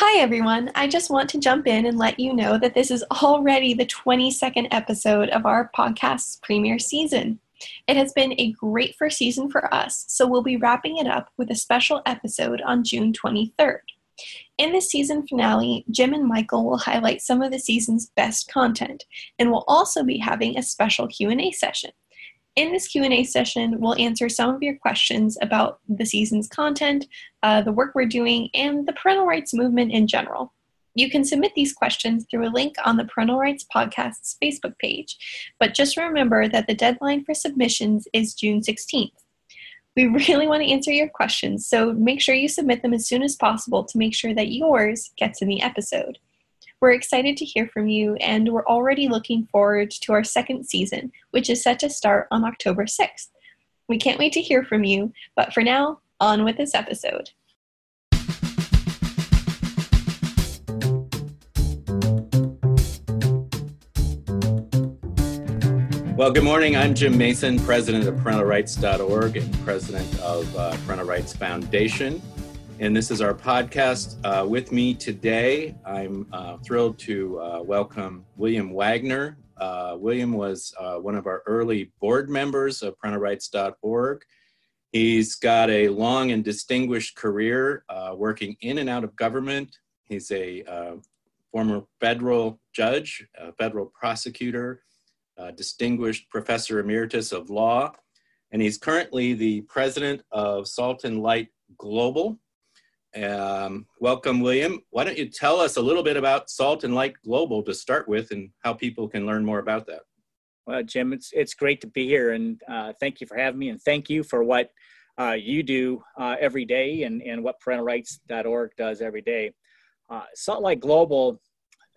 Hi, everyone. I just want to jump in and let you know that this is already the 22nd episode of our podcast's premiere season. It has been a great first season for us, so we'll be wrapping it up with a special episode on June 23rd. In the season finale, Jim and Michael will highlight some of the season's best content, and we'll also be having a special Q&A session. In this Q&A session, we'll answer some of your questions about the season's content, uh, the work we're doing, and the parental rights movement in general. You can submit these questions through a link on the Parental Rights Podcast's Facebook page, but just remember that the deadline for submissions is June 16th. We really want to answer your questions, so make sure you submit them as soon as possible to make sure that yours gets in the episode. We're excited to hear from you, and we're already looking forward to our second season, which is set to start on October 6th. We can't wait to hear from you, but for now, on with this episode. Well, good morning. I'm Jim Mason, president of parentalrights.org and president of uh, Parental Rights Foundation and this is our podcast. Uh, with me today, I'm uh, thrilled to uh, welcome William Wagner. Uh, William was uh, one of our early board members of parentalrights.org. He's got a long and distinguished career uh, working in and out of government. He's a former federal judge, a federal prosecutor, distinguished professor emeritus of law, and he's currently the president of Salt and Light Global, um, welcome, William. Why don't you tell us a little bit about Salt and Light Global to start with and how people can learn more about that? Well, Jim, it's, it's great to be here and uh, thank you for having me and thank you for what uh, you do uh, every day and, and what parentalrights.org does every day. Uh, Salt Light Global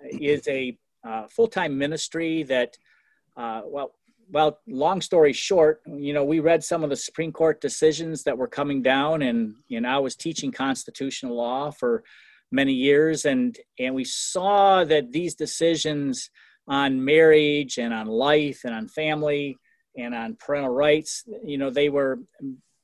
is a uh, full-time ministry that, uh, well, well, long story short, you know, we read some of the Supreme Court decisions that were coming down, and you know, I was teaching constitutional law for many years, and and we saw that these decisions on marriage and on life and on family and on parental rights, you know, they were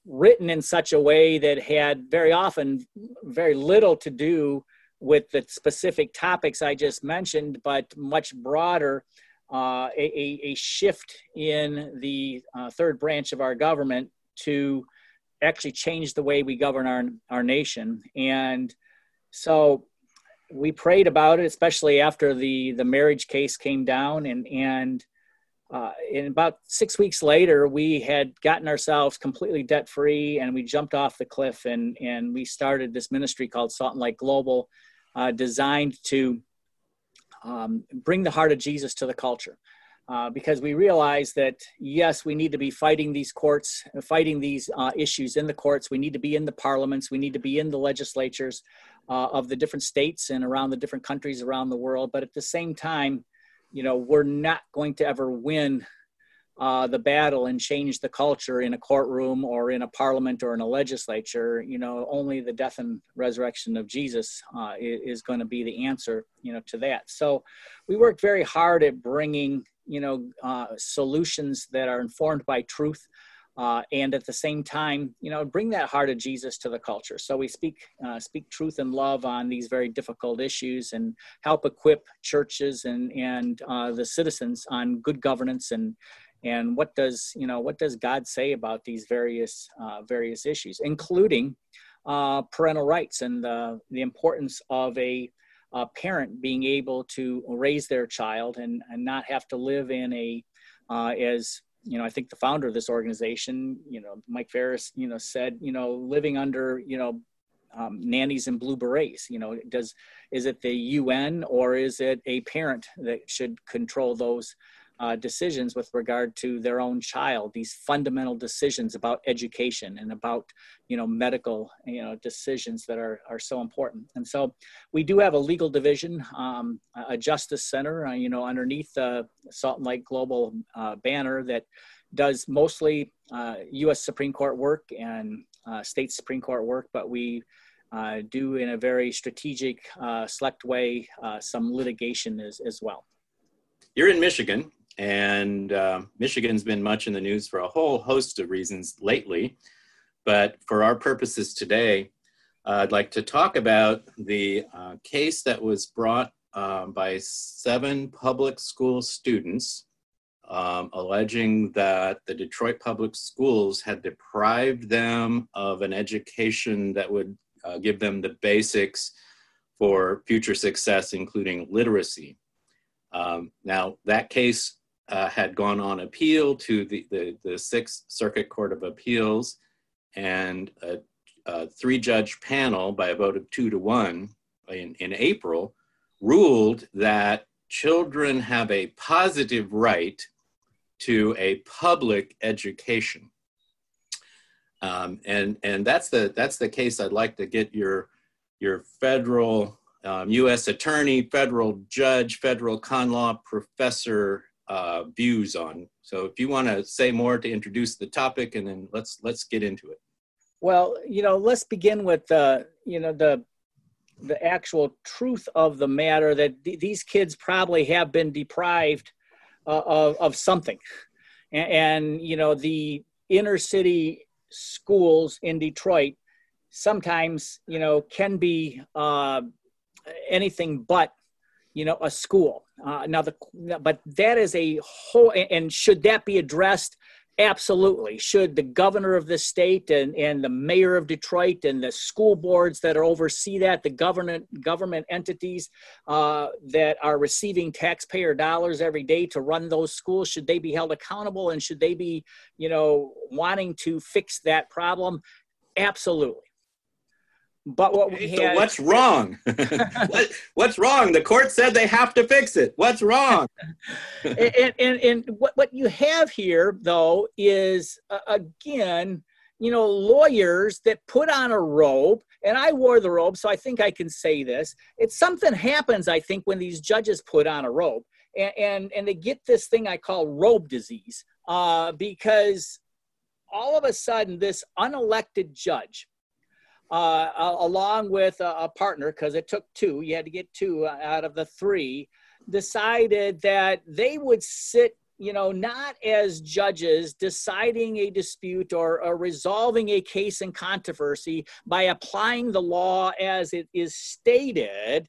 written in such a way that had very often very little to do with the specific topics I just mentioned, but much broader uh, a, a, shift in the uh, third branch of our government to actually change the way we govern our, our nation. And so we prayed about it, especially after the, the marriage case came down. And, and uh, in about six weeks later, we had gotten ourselves completely debt free and we jumped off the cliff and, and we started this ministry called Salt and Light Global, uh, designed to um, bring the heart of Jesus to the culture. Uh, because we realize that yes, we need to be fighting these courts, fighting these uh, issues in the courts. We need to be in the parliaments. We need to be in the legislatures uh, of the different states and around the different countries around the world. But at the same time, you know, we're not going to ever win uh, the battle and change the culture in a courtroom or in a parliament or in a legislature. You know, only the death and resurrection of Jesus uh, is, is going to be the answer, you know, to that. So we worked very hard at bringing, you know, uh, solutions that are informed by truth. Uh, and at the same time, you know, bring that heart of Jesus to the culture. So we speak uh, speak truth and love on these very difficult issues, and help equip churches and and uh, the citizens on good governance and and what does you know what does god say about these various uh, various issues including uh, parental rights and the, the importance of a, a, parent being able to raise their child and, and not have to live in a uh, as you know i think the founder of this organization you know mike farris you know said you know living under you know um, nannies and blue berets you know does is it the un or is it a parent that should control those uh, decisions with regard to their own child these fundamental decisions about education and about you know medical you know decisions that are, are so important. And so we do have a legal division um, a justice center uh, you know underneath the salt light global uh, banner that does mostly us uh, supreme court work and uh, state supreme court work but we uh, do in a very strategic select way some litigation as, as well. You're in michigan and uh, Michigan's been much in the news for a whole host of reasons lately. But for our purposes today, I'd like to talk about the uh, case that was brought um, by seven public school students um, alleging that the Detroit public schools had deprived them of an education that would uh, give them the basics for future success, including literacy. Um, now, that case uh, had gone on appeal to the, the, the, Sixth Circuit Court of Appeals, and a, a three judge panel, by a vote of two to one in, in April, ruled that children have a positive right to a public education. Um, and and that's the that's the case I'd like to get your your federal um, U.S. attorney, federal judge, federal con law professor uh, views on. So if you want to say more to introduce the topic, and then let's let's get into it. Well, you know, let's begin with uh, you know the the actual truth of the matter that th- these kids probably have been deprived uh, of, of something. And, and, you know, the inner city schools in Detroit sometimes, you know, can be uh, anything but, you know, a school. Uh, now, the but that is a whole, and should that be addressed? Absolutely. Should the governor of the state and, and the mayor of Detroit and the school boards that are oversee that, the government government entities uh, that are receiving taxpayer dollars every day to run those schools, should they be held accountable and should they be, you know, wanting to fix that problem? Absolutely. But what we so what's wrong? what, what's wrong? The court said they have to fix it. What's wrong? and, and, and what, what you have here, though, is uh, again, you know, lawyers that put on a robe, and I wore the robe, so I think I can say this. It's something happens, I think, when these judges put on a robe, and and, and they get this thing I call robe disease, uh, because all of a sudden, this unelected judge uh, along with a, a partner, because it took two, you had to get two out of the three, decided that they would sit you know, not as judges deciding a dispute or, or, resolving a case in controversy by applying the law as it is stated,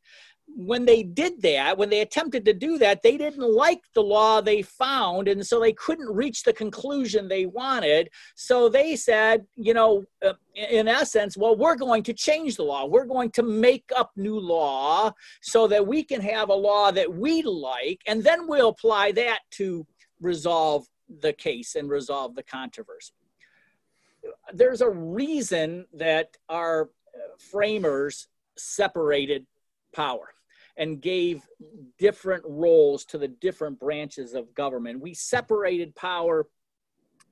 when they did that, when they attempted to do that, they didn't like the law they found, and so they couldn't reach the conclusion they wanted. So they said, you know, uh, in essence, well, we're going to change the law. We're going to make up new law so that we can have a law that we like, and then we'll apply that to resolve the case and resolve the controversy. There's a reason that our framers separated power and gave different roles to the different branches of government. We separated power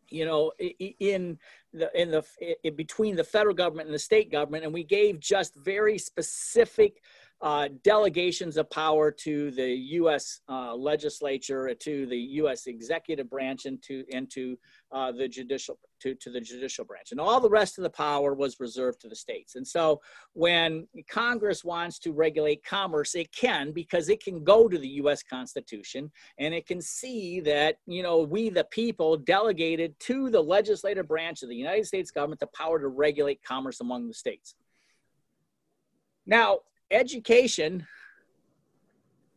you know in the in the in between the federal government and the state government and we gave just very specific uh, delegations of power to the U.S. Uh, legislature, to the U.S. executive branch, and to and to uh, the judicial to, to the judicial branch, and all the rest of the power was reserved to the states. And so, when Congress wants to regulate commerce, it can because it can go to the U.S. Constitution and it can see that you know we the people delegated to the legislative branch of the United States government the power to regulate commerce among the states. Now, education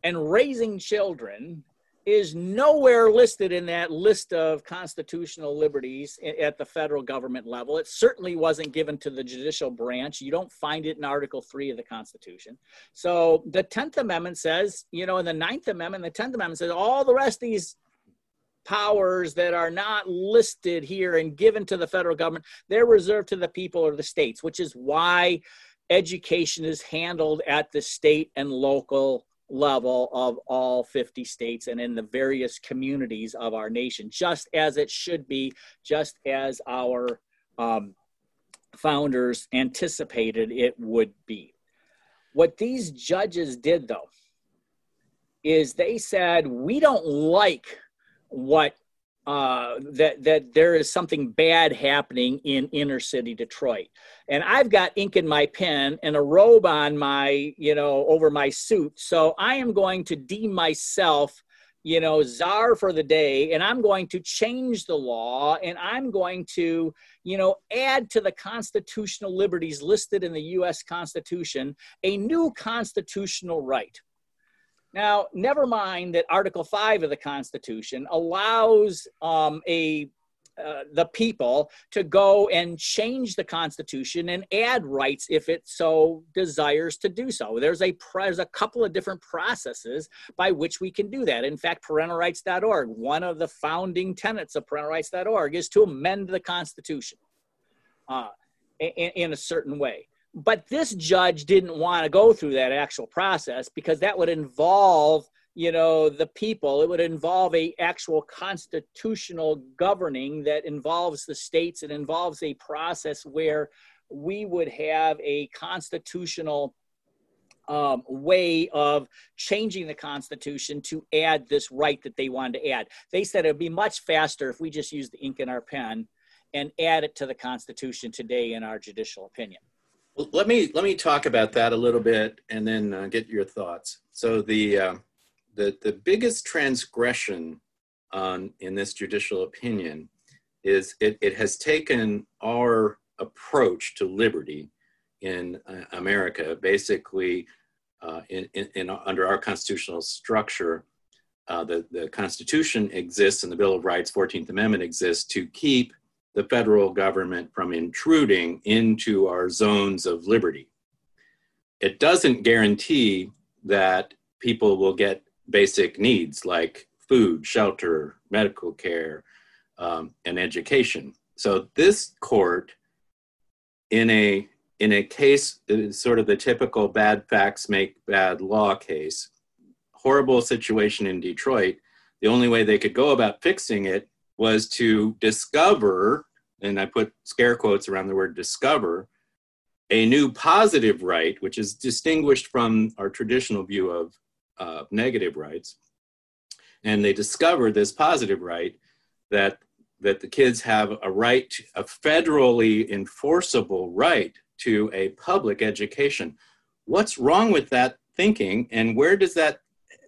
and raising children is nowhere listed in that list of constitutional liberties at the federal government level. It certainly wasn't given to the judicial branch. You don't find it in Article 3 of the Constitution. So the 10th Amendment says, you know, in the 9th Amendment, the 10th Amendment says all the rest of these powers that are not listed here and given to the federal government, they're reserved to the people or the states, which is why education is handled at the state and local level of all 50 states and in the various communities of our nation, just as it should be, just as our um, founders anticipated it would be. What these judges did, though, is they said, We don't like what uh, that that there is something bad happening in inner city Detroit, and I've got ink in my pen and a robe on my you know over my suit, so I am going to deem myself you know, czar for the day, and I'm going to change the law, and I'm going to, you know, add to the constitutional liberties listed in the U.S. Constitution a new constitutional right. Now, never mind that Article 5 of the Constitution allows um, a uh, the people to go and change the Constitution and add rights if it so desires to do so. There's a there's a couple of different processes by which we can do that. In fact, parentalrights.org, one of the founding tenets of parentalrights.org is to amend the Constitution uh, in, in a certain way. But this judge didn't want to go through that actual process because that would involve you know the people it would involve a actual constitutional governing that involves the states it involves a process where we would have a constitutional um, way of changing the Constitution to add this right that they wanted to add. They said it would be much faster if we just used the ink in our pen and add it to the Constitution today, in our judicial opinion. Let me let me talk about that a little bit, and then uh, get your thoughts. So the uh, the, the biggest transgression on, in this judicial opinion is it, it has taken our approach to liberty in uh, America, basically uh, in, in, in, under our constitutional structure, uh, the, the Constitution exists and the Bill of Rights, 14th Amendment exists to keep the federal government from intruding into our zones of liberty. It doesn't guarantee that people will get basic needs like food, shelter, medical care, um, and education. So this court, in a in a case, sort of the typical bad facts make bad law case, horrible situation in Detroit. The only way they could go about fixing it was to discover, and I put scare quotes around the word discover, a new positive right, which is distinguished from our traditional view of uh, negative rights. And they discovered this positive right that, that the kids have a right, a federally enforceable right to a public education. What's wrong with that thinking and where does that,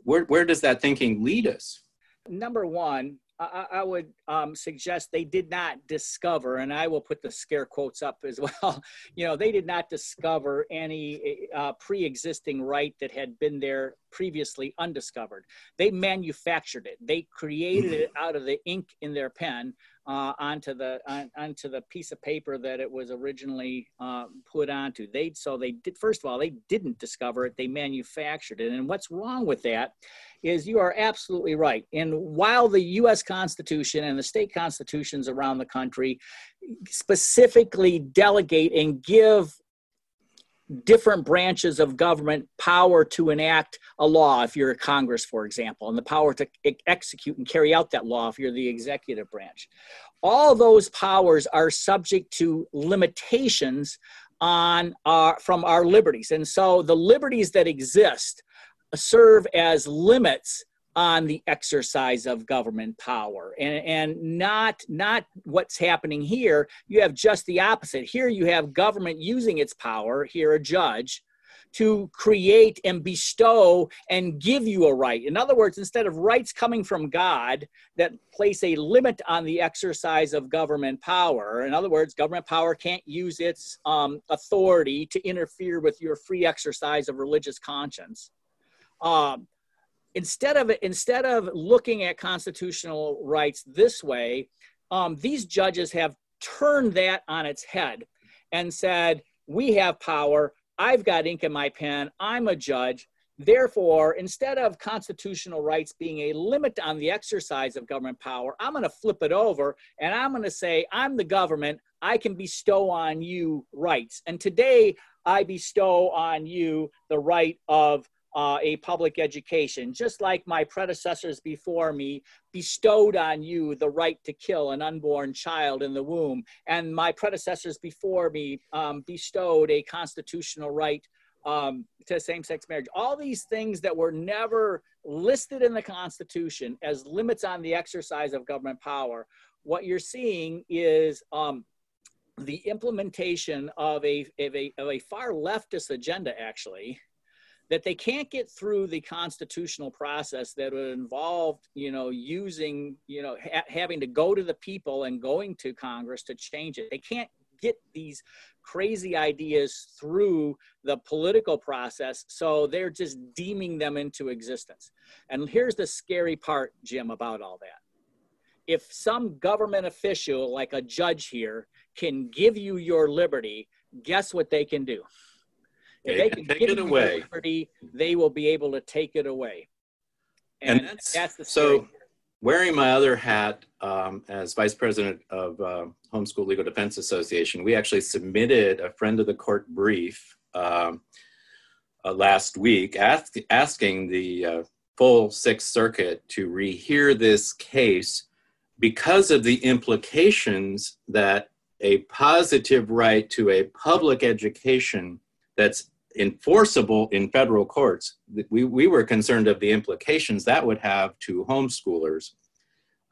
where, where does that thinking lead us? Number one, I, I would um, suggest they did not discover, and I will put the scare quotes up as well. you know, they did not discover any uh, pre-existing right that had been there previously undiscovered. They manufactured it. They created it out of the ink in their pen uh, onto the on, onto the piece of paper that it was originally uh, put onto. They so they did first of all they didn't discover it. They manufactured it. And what's wrong with that is you are absolutely right. And while the U.S. Constitution and the state constitutions around the country specifically delegate and give different branches of government power to enact a law if you're a congress for example and the power to execute and carry out that law if you're the executive branch. All those powers are subject to limitations on our, from our liberties. And so the liberties that exist serve as limits on the exercise of government power. And, and not not what's happening here. You have just the opposite. Here you have government using its power here a judge to create and bestow and give you a right. In other words instead of rights coming from god that place a limit on the exercise of government power in other words government power can't use its um, authority to interfere with your free exercise of religious conscience um, instead of instead of looking at constitutional rights this way, um, these judges have turned that on its head and said, "We have power. I've got ink in my pen. I'm a judge." Therefore, instead of constitutional rights being a limit on the exercise of government power, I'm going to flip it over and I'm going to say, I'm the government. I can bestow on you rights. And today, I bestow on you the right of uh, a public education, just like my predecessors before me bestowed on you the right to kill an unborn child in the womb, and my predecessors before me um, bestowed a constitutional right um, to same sex marriage. All these things that were never listed in the Constitution as limits on the exercise of government power, what you're seeing is um, the implementation of a, of a, of a far leftist agenda, actually that they can't get through the constitutional process that would involve you know using you know ha- having to go to the people and going to congress to change it. They can't get these crazy ideas through the political process so they're just deeming them into existence. And here's the scary part jim about all that. If some government official like a judge here can give you your liberty guess what they can do if they, they can take it away, liberty, they will be able to take it away. And, and that's, that's, the so. Wearing my other hat um, as vice president of uh, Homeschool Legal Defense Association, we actually submitted a friend of the court brief um, uh, last week ask, asking the uh, full Sixth Circuit to rehear this case because of the implications that a positive right to a public education that's enforceable in federal courts, we, we were concerned of the implications that would have to homeschoolers.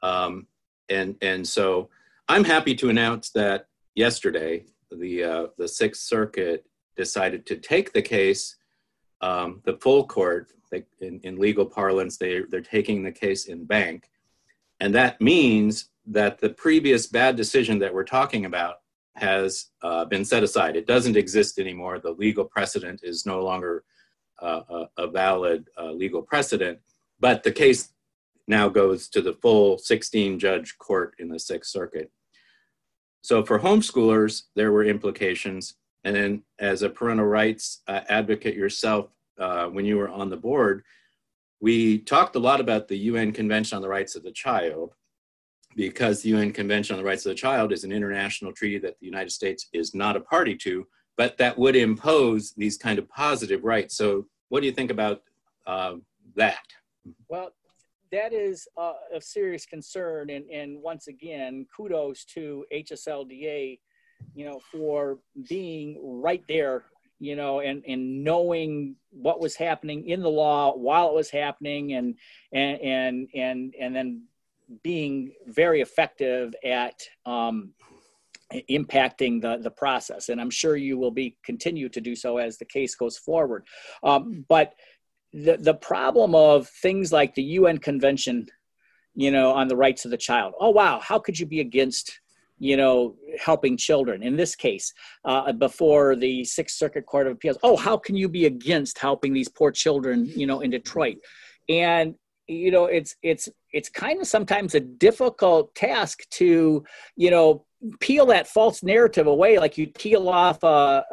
Um, and, and so I'm happy to announce that yesterday the, uh, the Sixth Circuit decided to take the case, um, the full court, they, in, in legal parlance, they, they're taking the case en banc. And that means that the previous bad decision that we're talking about has uh, been set aside. It doesn't exist anymore. The legal precedent is no longer uh, a, a, valid uh, legal precedent, but the case now goes to the full 16 judge court in the Sixth Circuit. So for homeschoolers, there were implications. And then as a parental rights uh, advocate yourself, uh, when you were on the board, we talked a lot about the UN Convention on the Rights of the Child because the UN Convention on the Rights of the Child is an international treaty that the United States is not a party to, but that would impose these kind of positive rights. So, what do you think about uh, that? Well, that is uh, of serious concern, and, and once again, kudos to HSLDA, you know, for being right there, you know, and and knowing what was happening in the law while it was happening, and and and and and then being very effective at um, impacting the, the process. And I'm sure you will be continue to do so as the case goes forward. Um, but the, the problem of things like the UN Convention, you know, on the rights of the child. Oh, wow, how could you be against you know, helping children. In this case, uh, before the Sixth Circuit Court of Appeals, oh, how can you be against helping these poor children, you know, in Detroit? And you know it's it's it's kind of sometimes a difficult task to you know peel that false narrative away. Like you peel off a,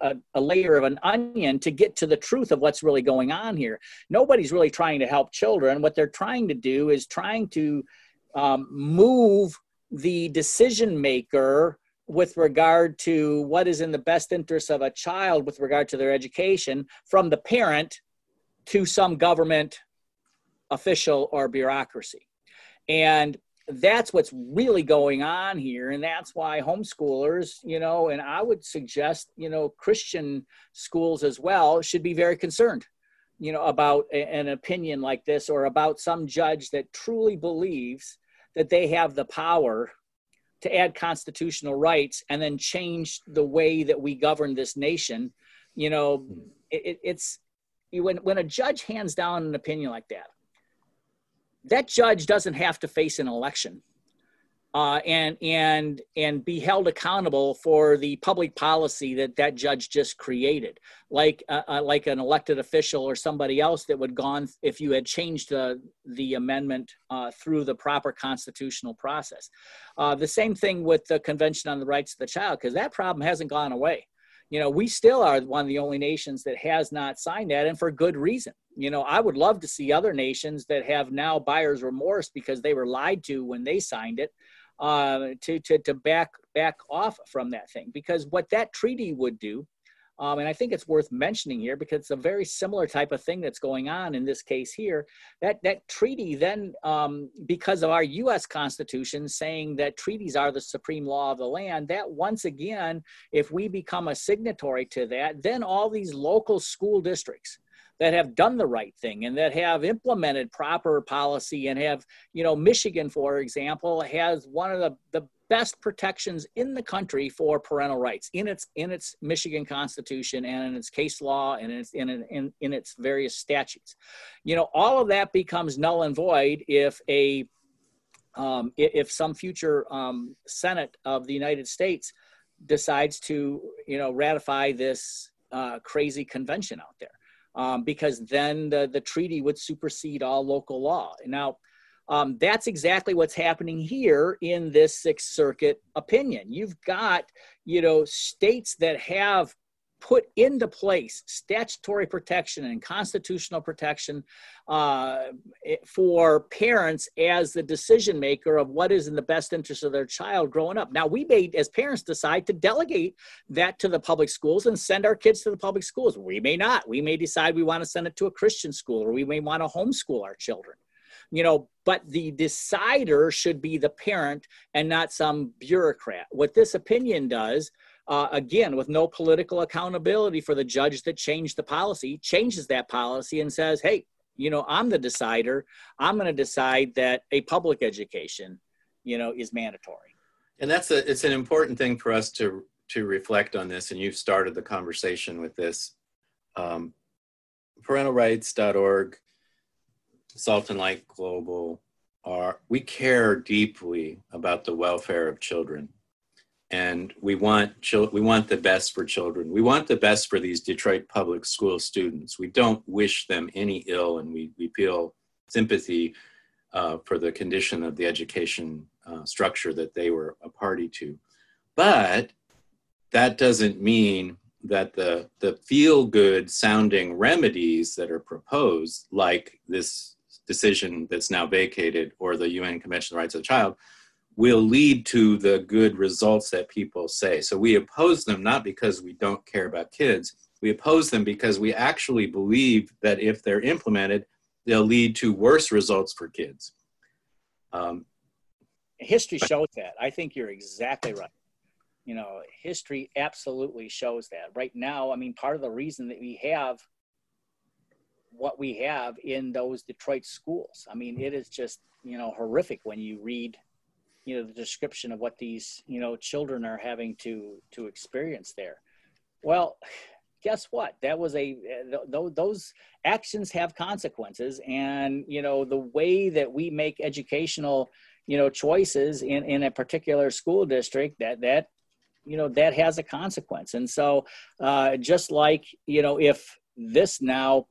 a, a, layer of an onion to get to the truth of what's really going on here. Nobody's really trying to help children. What they're trying to do is trying to um, move the decision maker with regard to what is in the best interest of a child with regard to their education from the parent to some government official or bureaucracy. And that's what's really going on here. And that's why homeschoolers, you know, and I would suggest, you know, Christian schools as well should be very concerned, you know, about an opinion like this or about some judge that truly believes that they have the power to add constitutional rights and then change the way that we govern this nation. You know, it, it's when, when a judge hands down an opinion like that, that judge doesn't have to face an election uh, and and and be held accountable for the public policy that that judge just created, like uh, uh, like an elected official or somebody else that would gone if you had changed the the amendment uh, through the proper constitutional process. Uh, the same thing with the Convention on the Rights of the Child, because that problem hasn't gone away you know, we still are one of the only nations that has not signed that, and for good reason. You know, I would love to see other nations that have now buyer's remorse because they were lied to when they signed it, uh, to to to back back off from that thing. Because what that treaty would do um, and I think it's worth mentioning here because it's a very similar type of thing that's going on in this case here. That that treaty then, um, because of our U.S. Constitution saying that treaties are the supreme law of the land, that once again, if we become a signatory to that, then all these local school districts that have done the right thing and that have implemented proper policy and have, you know, Michigan, for example, has one of the, the best protections in the country for parental rights in its in its Michigan Constitution and in its case law and in its in, in, in its various statutes. You know, all of that becomes null and void if a um, if some future um, Senate of the United States decides to you know ratify this uh, crazy convention out there um, because then the, the treaty would supersede all local law. Now, um, that's exactly what's happening here in this Sixth Circuit opinion. You've got, you know, states that have put into place statutory protection and constitutional protection uh, for parents as the decision maker of what is in the best interest of their child growing up. Now, we may, as parents, decide to delegate that to the public schools and send our kids to the public schools. We may not. We may decide we want to send it to a Christian school or we may want to homeschool our children you know but the decider should be the parent and not some bureaucrat what this opinion does uh, again with no political accountability for the judge that changed the policy changes that policy and says hey you know i'm the decider. I'm going to decide that a public education you know is mandatory. And that's a it's an important thing for us to to reflect on this and you've started the conversation with this. Um, parentalrights.org Salt and Light Global are we care deeply about the welfare of children, and we want we want the best for children. We want the best for these Detroit public school students. We don't wish them any ill, and we we feel sympathy uh, for the condition of the education uh, structure that they were a party to. But that doesn't mean that the the feel good sounding remedies that are proposed, like this decision that's now vacated or the UN Convention on the Rights of the Child will lead to the good results that people say. So we oppose them not because we don't care about kids, we oppose them because we actually believe that if they're implemented, they'll lead to worse results for kids. Um, history shows that. I think you're exactly right. You know, history absolutely shows that. Right now, I mean, part of the reason that we have what we have in those Detroit schools. I mean, it is just, you know, horrific when you read, you know, the description of what these, you know, children are having to to experience there. Well, guess what? That was a th- those actions have consequences and, you know, the way that we make educational, you know, choices in in a particular school district that that you know that has a consequence and so uh, just like you know if this now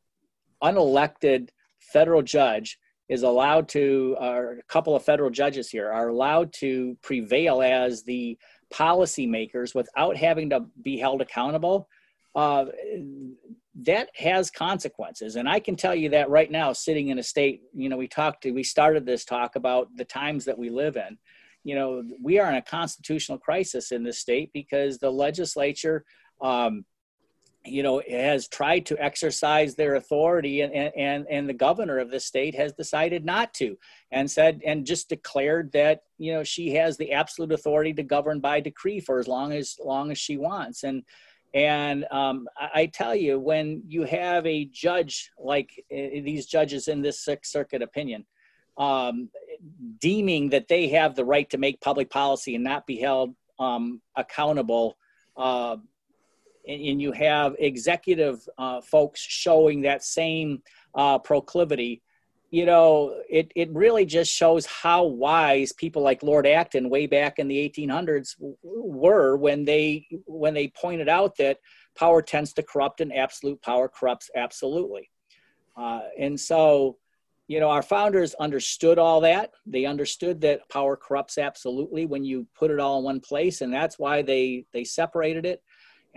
unelected federal judge is allowed to, or a couple of federal judges here are allowed to prevail as the policymakers without having to be held accountable, uh, that has consequences. And I can tell you that right now, sitting in a state, you know, we talked we started this talk about the times that we live in. You know, we are in a constitutional crisis in this state because the legislature um, you know has tried to exercise their authority and and and the governor of the state has decided not to and said and just declared that you know she has the absolute authority to govern by decree for as long as long as she wants. And and um, I, tell you when you have a judge like uh, these judges in this sixth circuit opinion um, deeming that they have the right to make public policy and not be held um, accountable uh, and, and you have executive uh, folks showing that same uh, proclivity, you know, it, it really just shows how wise people like Lord Acton way back in the 1800s were when they when they pointed out that power tends to corrupt and absolute power corrupts absolutely. Uh, and so, you know, our founders understood all that. They understood that power corrupts absolutely when you put it all in one place, and that's why they they separated it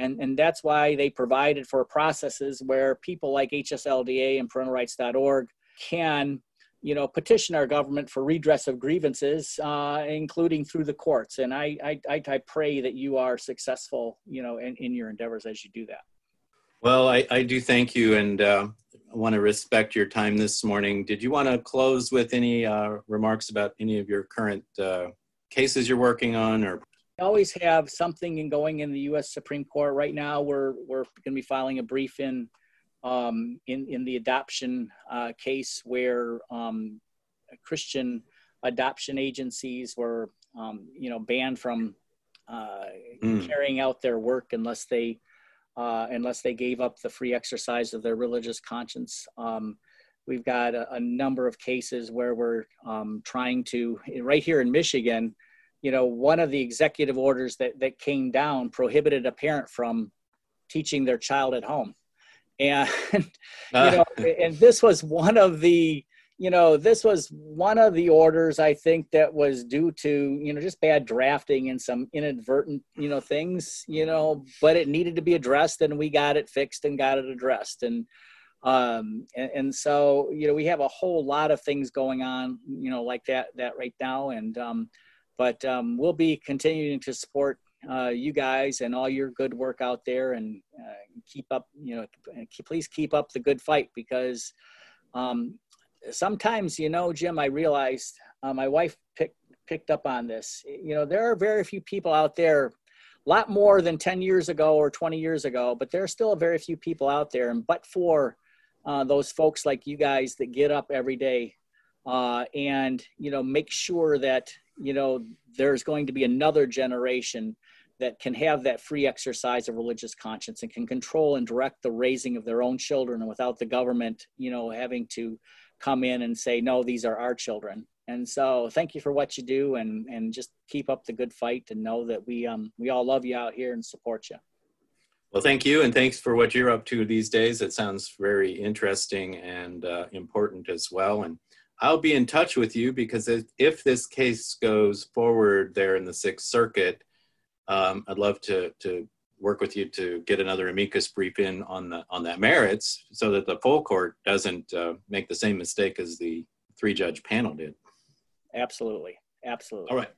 and and that's why they provided for processes where people like HSLDA and parentalrights.org can you know petition our government for redress of grievances uh, including through the courts. And I, I i pray that you are successful you know in, in your endeavors as you do that. Well i i do thank you and uh, i want to respect your time this morning. Did you want to close with any uh, remarks about any of your current uh, cases you're working on or always have something in going in the U.S. Supreme Court. Right now, we're we're going to be filing a brief in um, in in the adoption uh, case where um, Christian adoption agencies were um, you know, banned from mm. carrying out their work unless they uh, unless they gave up the free exercise of their religious conscience. Um, we've got a, a, number of cases where we're um, trying to, right here in Michigan, you know, one of the executive orders that, that came down prohibited a parent from teaching their child at home. And, you know, and this was one of the, you know, this was one of the orders I think that was due to, you know, just bad drafting and some inadvertent, you know, things, you know, but it needed to be addressed and we got it fixed and got it addressed. And, um, and, and so, you know, we have a whole lot of things going on, you know, like that, that right now. And, um, but um, we'll be continuing to support uh, you guys and all your good work out there and uh, keep up you know please keep up the good fight because um, sometimes, you know, Jim, I realized uh, my wife picked picked up on this. You know, there are very few people out there, a lot more than 10 years ago or 20 years ago, but there are still very few people out there. And but for uh, those folks like you guys that get up every day uh, and you know make sure that you know there's going to be another generation that can have that free exercise of religious conscience and can control and direct the raising of their own children and without the government you know having to come in and say, no, these are our children. And so thank you for what you do and, and just keep up the good fight and know that we, um, we all love you out here and support you. Well, thank you. And thanks for what you're up to these days. It sounds very interesting and uh, important as well. And I'll be in touch with you because if this case goes forward there in the Sixth Circuit, um, I'd love to, to work with you to get another amicus brief in on the on that merits so that the full court doesn't uh, make the same mistake as the three judge panel did. Absolutely. Absolutely. All right.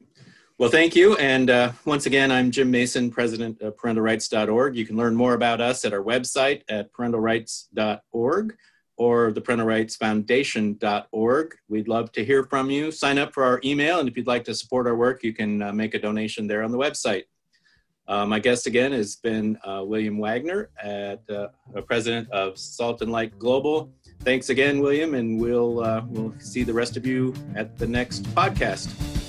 Well thank you. And uh, once again i'm jim mason president of parentalrights.org you can learn more about us at our website at parentalrights.org or the parental rights foundation.org we'd love to hear from you sign up for our email and if you'd like to support our work you can uh, make a donation there on the website uh, my guest again has been uh, William Wagner, at uh, president of Salt and Light Global. Thanks again, William, and we'll uh, we'll see the rest of you at the next podcast.